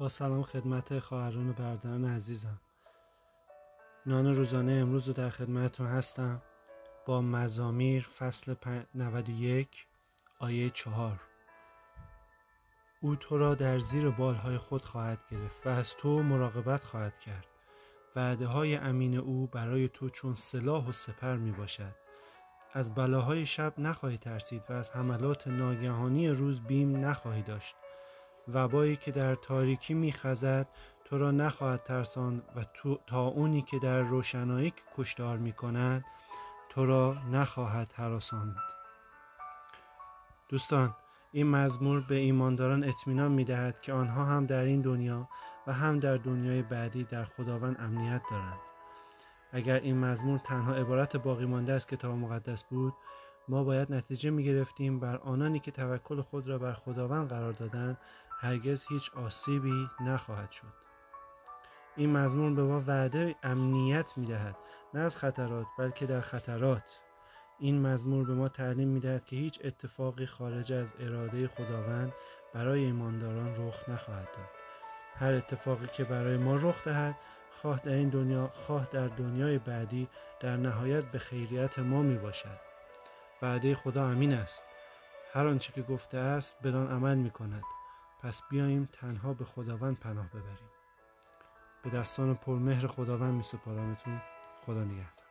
با سلام خدمت خواهران و برادران عزیزم. نان روزانه امروز رو در خدمتتون هستم. با مزامیر فصل 91 آیه 4 او تو را در زیر بالهای خود خواهد گرفت و از تو مراقبت خواهد کرد. وعده های امین او برای تو چون سلاح و سپر می باشد از بلاهای شب نخواهی ترسید و از حملات ناگهانی روز بیم نخواهی داشت. وبایی که در تاریکی میخزد تو را نخواهد ترسان و تا اونی که در روشنایی کشتار می کند تو را نخواهد حراساند دوستان این مزمور به ایمانداران اطمینان می دهد که آنها هم در این دنیا و هم در دنیای بعدی در خداوند امنیت دارند. اگر این مزمور تنها عبارت باقی مانده از کتاب مقدس بود ما باید نتیجه می گرفتیم بر آنانی که توکل خود را بر خداوند قرار دادند هرگز هیچ آسیبی نخواهد شد. این مزمور به ما وعده امنیت می دهد نه از خطرات بلکه در خطرات. این مزمور به ما تعلیم می دهد که هیچ اتفاقی خارج از اراده خداوند برای ایمانداران رخ نخواهد داد. هر اتفاقی که برای ما رخ دهد خواه در این دنیا خواه در دنیای بعدی در نهایت به خیریت ما می باشد وعده خدا امین است. هر آنچه که گفته است بدان عمل می کند پس بیاییم تنها به خداوند پناه ببریم. به دستان پرمهر خداوند می سپارمتون. خدا نگهدار.